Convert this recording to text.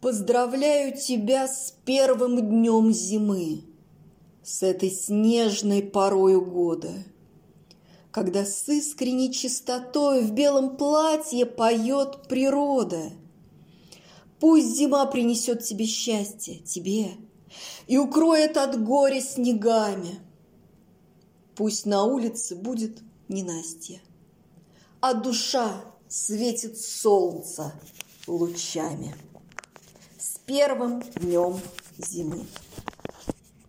Поздравляю тебя с первым днем зимы, С этой снежной порою года, Когда с искренней чистотой В белом платье поет природа. Пусть зима принесет тебе счастье, тебе, И укроет от горя снегами. Пусть на улице будет ненастье, А душа светит солнце лучами. Первым днем зимы!